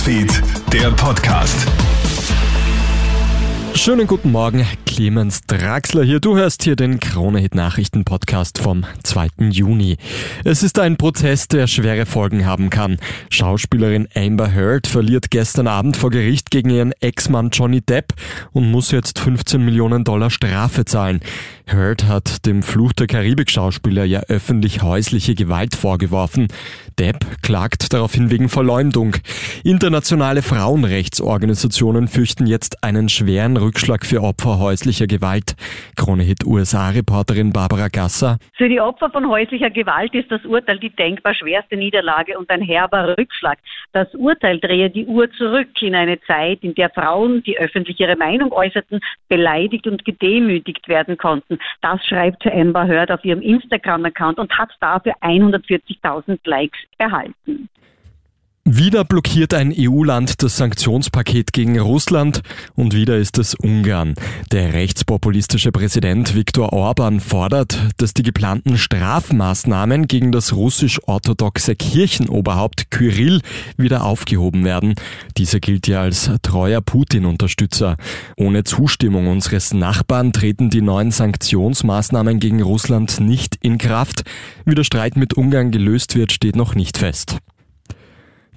Newsfeed, der Podcast. Schönen guten Morgen, Clemens Draxler hier. Du hörst hier den Krone-Hit-Nachrichten-Podcast vom 2. Juni. Es ist ein Prozess, der schwere Folgen haben kann. Schauspielerin Amber Heard verliert gestern Abend vor Gericht gegen ihren Ex-Mann Johnny Depp und muss jetzt 15 Millionen Dollar Strafe zahlen. Heard hat dem Fluch der Karibik-Schauspieler ja öffentlich häusliche Gewalt vorgeworfen. Depp klagt daraufhin wegen Verleumdung. Internationale Frauenrechtsorganisationen fürchten jetzt einen schweren Rückschlag für Opfer häuslicher Gewalt. Kronehit USA-Reporterin Barbara Gasser. Für die Opfer von häuslicher Gewalt ist das Urteil die denkbar schwerste Niederlage und ein herber Rückschlag. Das Urteil drehe die Uhr zurück in eine Zeit, in der Frauen, die öffentlich ihre Meinung äußerten, beleidigt und gedemütigt werden konnten. Das schreibt Amber Heard auf ihrem Instagram-Account und hat dafür 140.000 Likes erhalten. Wieder blockiert ein EU-Land das Sanktionspaket gegen Russland und wieder ist es Ungarn. Der rechtspopulistische Präsident Viktor Orban fordert, dass die geplanten Strafmaßnahmen gegen das russisch-orthodoxe Kirchenoberhaupt Kyrill wieder aufgehoben werden. Dieser gilt ja als treuer Putin-Unterstützer. Ohne Zustimmung unseres Nachbarn treten die neuen Sanktionsmaßnahmen gegen Russland nicht in Kraft. Wie der Streit mit Ungarn gelöst wird, steht noch nicht fest.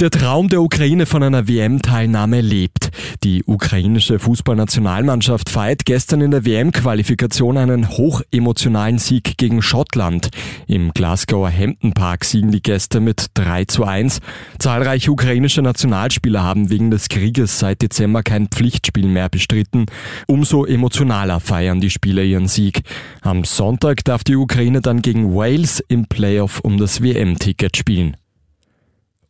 Der Traum der Ukraine von einer WM-Teilnahme lebt. Die ukrainische Fußballnationalmannschaft feiert gestern in der WM-Qualifikation einen hochemotionalen Sieg gegen Schottland. Im Glasgower Hampton Park siegen die Gäste mit 3 zu 1. Zahlreiche ukrainische Nationalspieler haben wegen des Krieges seit Dezember kein Pflichtspiel mehr bestritten. Umso emotionaler feiern die Spieler ihren Sieg. Am Sonntag darf die Ukraine dann gegen Wales im Playoff um das WM-Ticket spielen.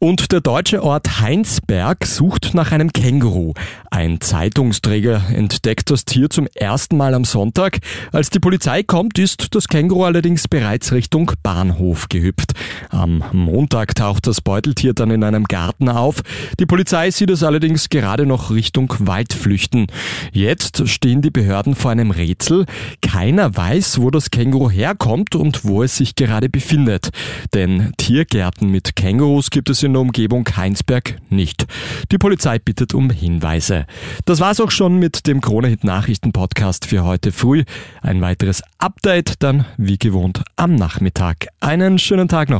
Und der deutsche Ort Heinsberg sucht nach einem Känguru. Ein Zeitungsträger entdeckt das Tier zum ersten Mal am Sonntag. Als die Polizei kommt, ist das Känguru allerdings bereits Richtung Bahnhof gehüpft. Am Montag taucht das Beuteltier dann in einem Garten auf. Die Polizei sieht es allerdings gerade noch Richtung Wald flüchten. Jetzt stehen die Behörden vor einem Rätsel. Keiner weiß, wo das Känguru herkommt und wo es sich gerade befindet. Denn Tiergärten mit Kängurus gibt es in der Umgebung Heinsberg nicht. Die Polizei bittet um Hinweise. Das war's auch schon mit dem Kronehit Nachrichten Podcast für heute früh. Ein weiteres Update dann wie gewohnt am Nachmittag. Einen schönen Tag noch.